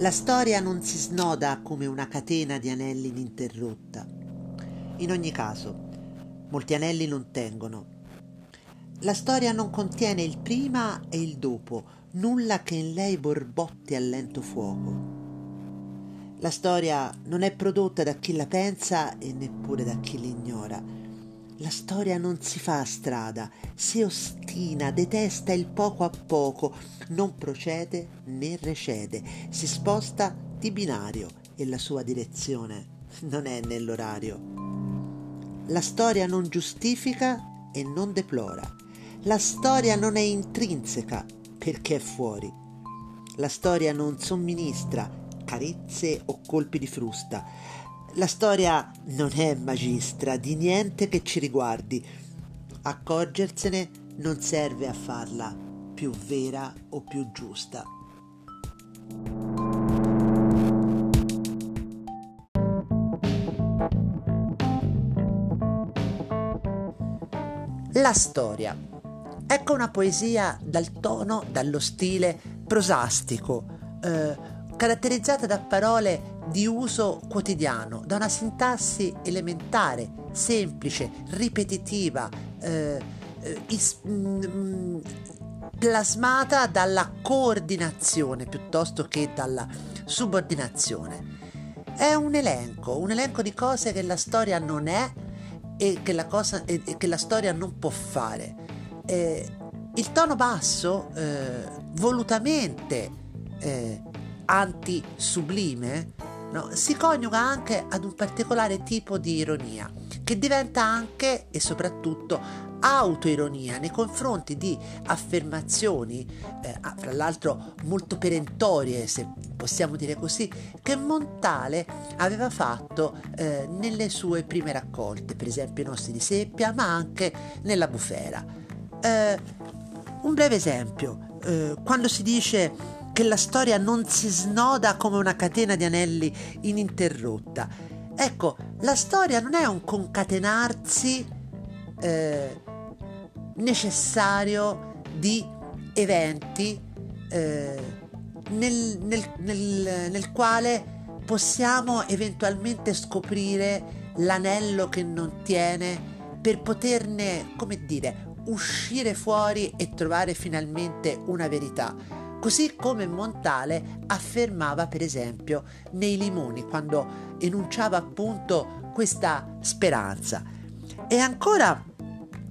La storia non si snoda come una catena di anelli ininterrotta. In ogni caso, molti anelli non tengono. La storia non contiene il prima e il dopo, nulla che in lei borbotti a lento fuoco. La storia non è prodotta da chi la pensa e neppure da chi l'ignora. La storia non si fa strada, si ostina, detesta il poco a poco, non procede né recede, si sposta di binario e la sua direzione non è nell'orario. La storia non giustifica e non deplora. La storia non è intrinseca perché è fuori. La storia non somministra carezze o colpi di frusta. La storia non è magistra di niente che ci riguardi. Accorgersene non serve a farla più vera o più giusta. La storia. Ecco una poesia dal tono, dallo stile prosastico, eh, caratterizzata da parole di uso quotidiano, da una sintassi elementare, semplice, ripetitiva, eh, eh, is, mm, mm, plasmata dalla coordinazione piuttosto che dalla subordinazione. È un elenco, un elenco di cose che la storia non è e che la, cosa, e, e che la storia non può fare. Eh, il tono basso, eh, volutamente eh, anti-sublime, no? si coniuga anche ad un particolare tipo di ironia, che diventa anche e soprattutto autoironia nei confronti di affermazioni, eh, ah, fra l'altro molto perentorie, se possiamo dire così, che Montale aveva fatto eh, nelle sue prime raccolte, per esempio i nostri di Seppia, ma anche nella Bufera. Eh, un breve esempio, eh, quando si dice che la storia non si snoda come una catena di anelli ininterrotta. Ecco, la storia non è un concatenarsi eh, necessario di eventi eh, nel, nel, nel, nel quale possiamo eventualmente scoprire l'anello che non tiene per poterne, come dire, uscire fuori e trovare finalmente una verità così come Montale affermava per esempio nei limoni quando enunciava appunto questa speranza. E ancora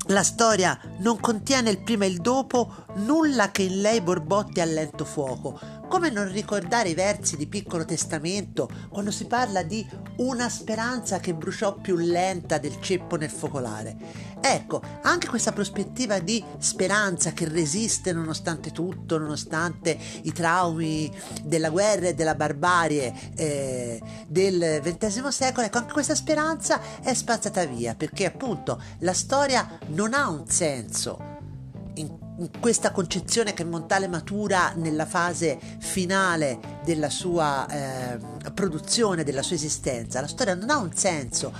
la storia non contiene il prima e il dopo, nulla che in lei borbotti a lento fuoco, come non ricordare i versi di Piccolo Testamento quando si parla di una speranza che bruciò più lenta del ceppo nel focolare? Ecco, anche questa prospettiva di speranza che resiste nonostante tutto, nonostante i traumi della guerra e della barbarie eh, del XX secolo, ecco, anche questa speranza è spazzata via perché appunto la storia non ha un senso in questa concezione che Montale matura nella fase finale della sua eh, produzione, della sua esistenza. La storia non ha un senso.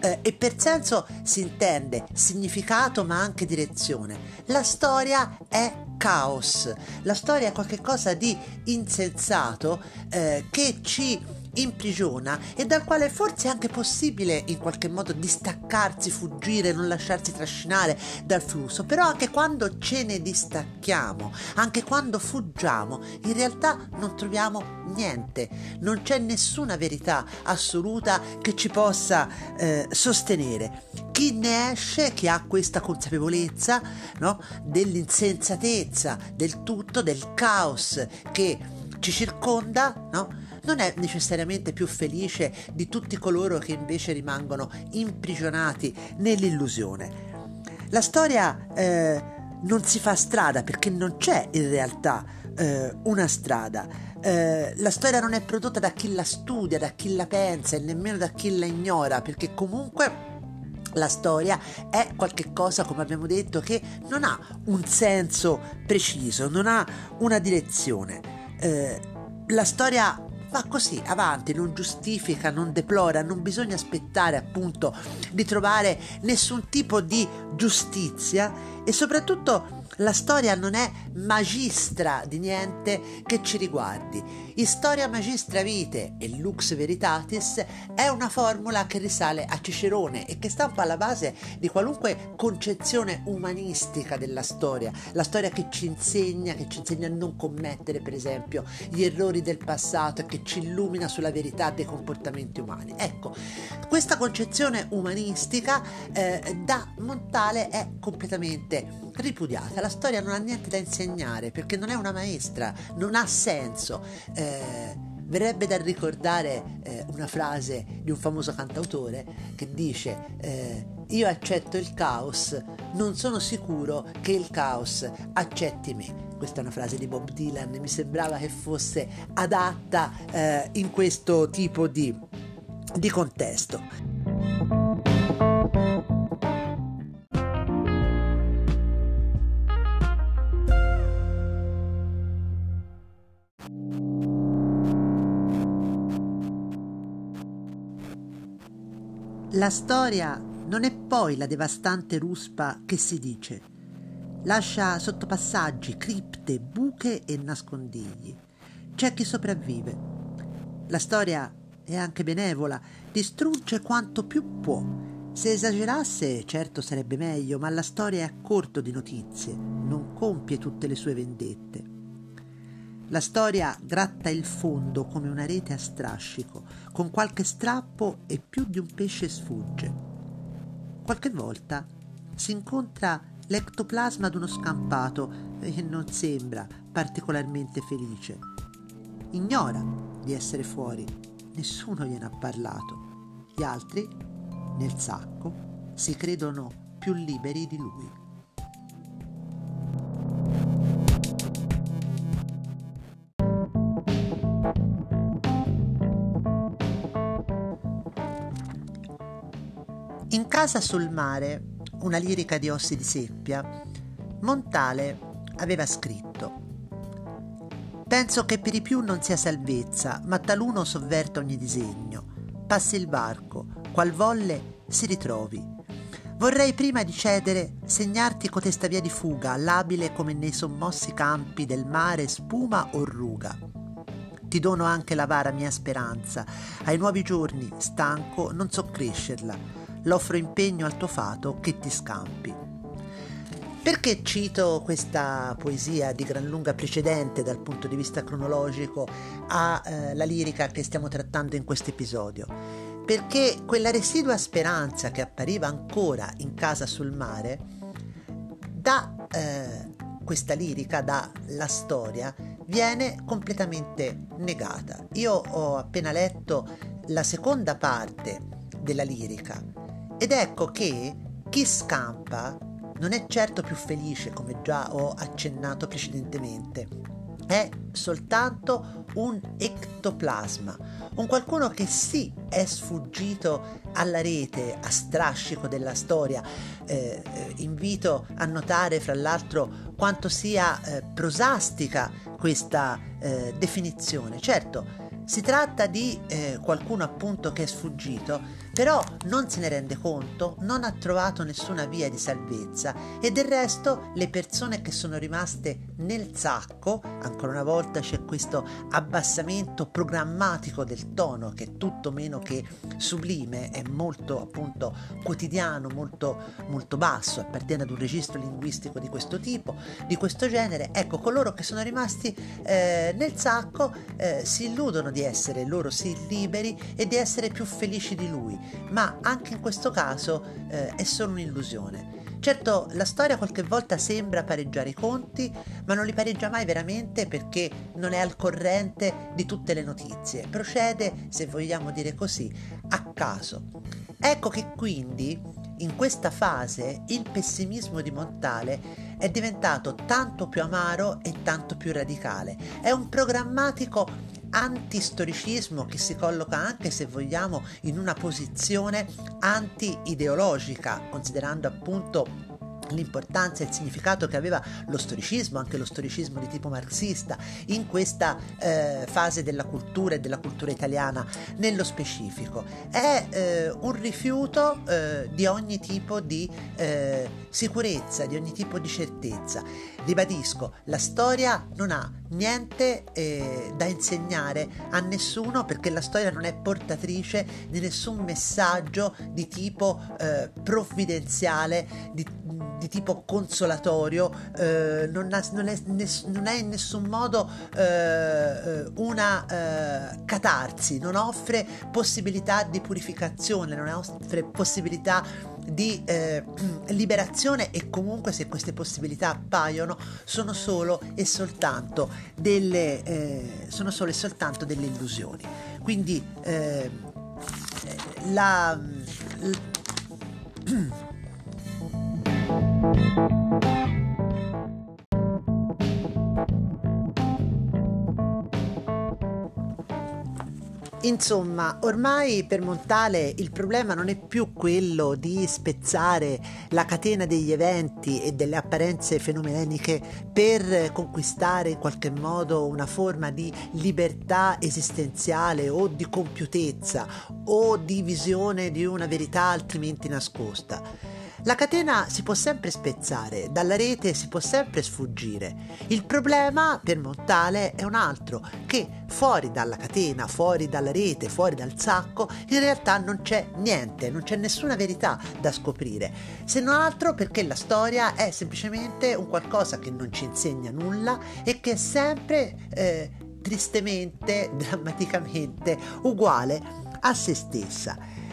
Eh, e per senso si intende significato ma anche direzione. La storia è caos, la storia è qualcosa di insensato eh, che ci imprigiona e dal quale forse è anche possibile in qualche modo distaccarsi, fuggire, non lasciarsi trascinare dal flusso, però anche quando ce ne distacchiamo, anche quando fuggiamo, in realtà non troviamo niente, non c'è nessuna verità assoluta che ci possa eh, sostenere. Chi ne esce, chi ha questa consapevolezza no, dell'insensatezza del tutto, del caos che ci circonda, no? Non è necessariamente più felice di tutti coloro che invece rimangono imprigionati nell'illusione. La storia eh, non si fa strada perché non c'è in realtà eh, una strada. Eh, la storia non è prodotta da chi la studia, da chi la pensa e nemmeno da chi la ignora, perché comunque la storia è qualcosa, come abbiamo detto, che non ha un senso preciso, non ha una direzione. Eh, la storia va così avanti, non giustifica, non deplora, non bisogna aspettare appunto di trovare nessun tipo di giustizia e soprattutto la storia non è magistra di niente che ci riguardi. Historia magistra vite e lux veritatis è una formula che risale a Cicerone e che sta un po' alla base di qualunque concezione umanistica della storia. La storia che ci insegna, che ci insegna a non commettere, per esempio, gli errori del passato e che ci illumina sulla verità dei comportamenti umani. Ecco, questa concezione umanistica eh, da Montale è completamente ripudiata. La storia non ha niente da insegnare perché non è una maestra, non ha senso. Eh, verrebbe da ricordare eh, una frase di un famoso cantautore che dice eh, io accetto il caos, non sono sicuro che il caos accetti me. Questa è una frase di Bob Dylan, mi sembrava che fosse adatta eh, in questo tipo di, di contesto. La storia non è poi la devastante ruspa che si dice. Lascia sottopassaggi, cripte, buche e nascondigli. C'è chi sopravvive. La storia è anche benevola, distrugge quanto più può. Se esagerasse, certo sarebbe meglio, ma la storia è a corto di notizie, non compie tutte le sue vendette. La storia gratta il fondo come una rete a strascico, con qualche strappo e più di un pesce sfugge. Qualche volta si incontra l'ectoplasma d'uno scampato e non sembra particolarmente felice. Ignora di essere fuori, nessuno gliene ha parlato. Gli altri, nel sacco, si credono più liberi di lui. In Casa sul mare, una lirica di Ossi di Seppia, Montale aveva scritto Penso che per i più non sia salvezza, ma taluno sovverta ogni disegno. Passi il barco, qual volle si ritrovi. Vorrei prima di cedere segnarti cotesta via di fuga, labile come nei sommossi campi del mare spuma o ruga. Ti dono anche la vara mia speranza, ai nuovi giorni, stanco, non so crescerla l'offro impegno al tuo fato che ti scampi. Perché cito questa poesia di gran lunga precedente dal punto di vista cronologico alla eh, lirica che stiamo trattando in questo episodio? Perché quella residua speranza che appariva ancora in casa sul mare, da eh, questa lirica, dalla storia, viene completamente negata. Io ho appena letto la seconda parte della lirica ed ecco che chi scampa non è certo più felice, come già ho accennato precedentemente. È soltanto un ectoplasma, un qualcuno che sì è sfuggito alla rete, a strascico della storia. Eh, eh invito a notare, fra l'altro, quanto sia eh, prosastica questa eh, definizione. Certo, si tratta di eh, qualcuno appunto che è sfuggito, però non se ne rende conto, non ha trovato nessuna via di salvezza e del resto le persone che sono rimaste nel sacco, ancora una volta c'è questo abbassamento programmatico del tono che è tutto meno che sublime, è molto appunto quotidiano, molto, molto basso, appartiene ad un registro linguistico di questo tipo, di questo genere. Ecco, coloro che sono rimasti eh, nel sacco eh, si illudono di essere loro sì liberi e di essere più felici di lui, ma anche in questo caso eh, è solo un'illusione. Certo, la storia qualche volta sembra pareggiare i conti, ma non li pareggia mai veramente perché non è al corrente di tutte le notizie. Procede, se vogliamo dire così, a caso. Ecco che quindi in questa fase il pessimismo di Montale è diventato tanto più amaro e tanto più radicale. È un programmatico antistoricismo che si colloca anche se vogliamo in una posizione anti-ideologica, considerando appunto l'importanza e il significato che aveva lo storicismo, anche lo storicismo di tipo marxista, in questa eh, fase della cultura e della cultura italiana nello specifico. È eh, un rifiuto eh, di ogni tipo di eh, sicurezza, di ogni tipo di certezza. Ribadisco, la storia non ha niente eh, da insegnare a nessuno perché la storia non è portatrice di nessun messaggio di tipo eh, provvidenziale, di, di tipo consolatorio, eh, non, ha, non, è ness- non, è, in nessun modo eh, una eh, catarsi, non offre possibilità di purificazione, non offre possibilità di eh, liberazione e comunque se queste possibilità appaiono sono solo e soltanto delle, eh, sono solo e soltanto delle illusioni. Quindi eh, la, la Insomma, ormai per Montale il problema non è più quello di spezzare la catena degli eventi e delle apparenze fenomeniche per conquistare in qualche modo una forma di libertà esistenziale o di compiutezza o di visione di una verità altrimenti nascosta. La catena si può sempre spezzare, dalla rete si può sempre sfuggire. Il problema per Montale è un altro, che fuori dalla catena, fuori dalla rete, fuori dal sacco, in realtà non c'è niente, non c'è nessuna verità da scoprire, se non altro perché la storia è semplicemente un qualcosa che non ci insegna nulla e che è sempre eh, tristemente, drammaticamente uguale a se stessa.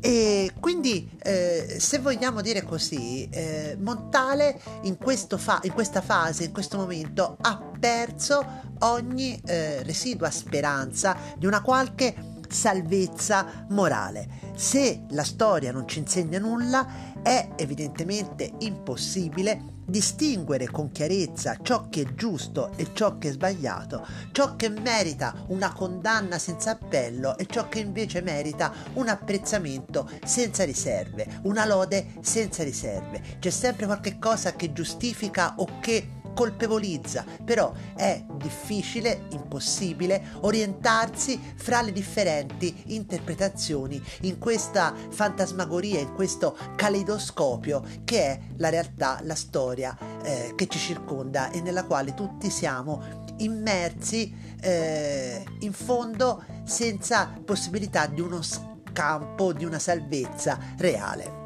E quindi, eh, se vogliamo dire così, eh, Montale in, fa- in, questa fase, in questo momento, ha perso ogni eh, residua speranza di una qualche salvezza morale. Se la storia non ci insegna nulla, è evidentemente impossibile distinguere con chiarezza ciò che è giusto e ciò che è sbagliato, ciò che merita una condanna senza appello e ciò che invece merita un apprezzamento senza riserve, una lode senza riserve. C'è sempre qualche cosa che giustifica o che colpevolizza, però è difficile, impossibile orientarsi fra le differenti interpretazioni in questa fantasmagoria, in questo caleidoscopio che è la realtà, la storia eh, che ci circonda e nella quale tutti siamo immersi eh, in fondo senza possibilità di uno scampo, di una salvezza reale.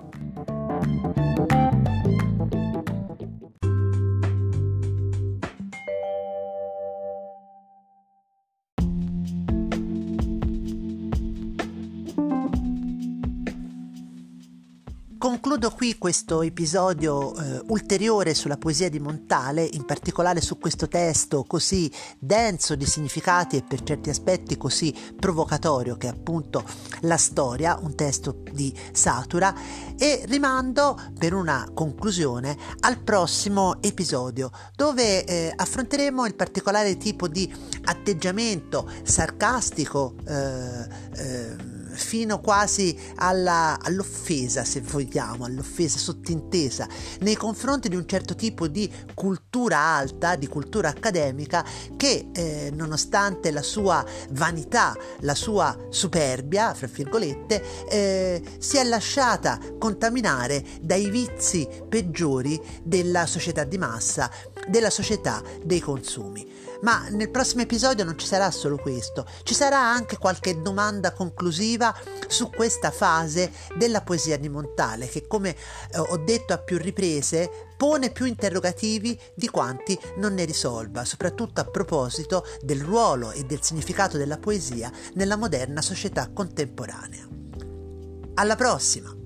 Concludo qui questo episodio eh, ulteriore sulla poesia di Montale, in particolare su questo testo così denso di significati e per certi aspetti così provocatorio che è appunto la storia, un testo di Satura, e rimando per una conclusione al prossimo episodio dove eh, affronteremo il particolare tipo di atteggiamento sarcastico. Eh, eh fino quasi alla, all'offesa, se vogliamo, all'offesa sottintesa nei confronti di un certo tipo di cultura alta, di cultura accademica che eh, nonostante la sua vanità, la sua superbia, fra virgolette, eh, si è lasciata contaminare dai vizi peggiori della società di massa, della società dei consumi. Ma nel prossimo episodio non ci sarà solo questo, ci sarà anche qualche domanda conclusiva su questa fase della poesia di Montale che come eh, ho detto a più riprese pone più interrogativi di quanti non ne risolva, soprattutto a proposito del ruolo e del significato della poesia nella moderna società contemporanea. Alla prossima!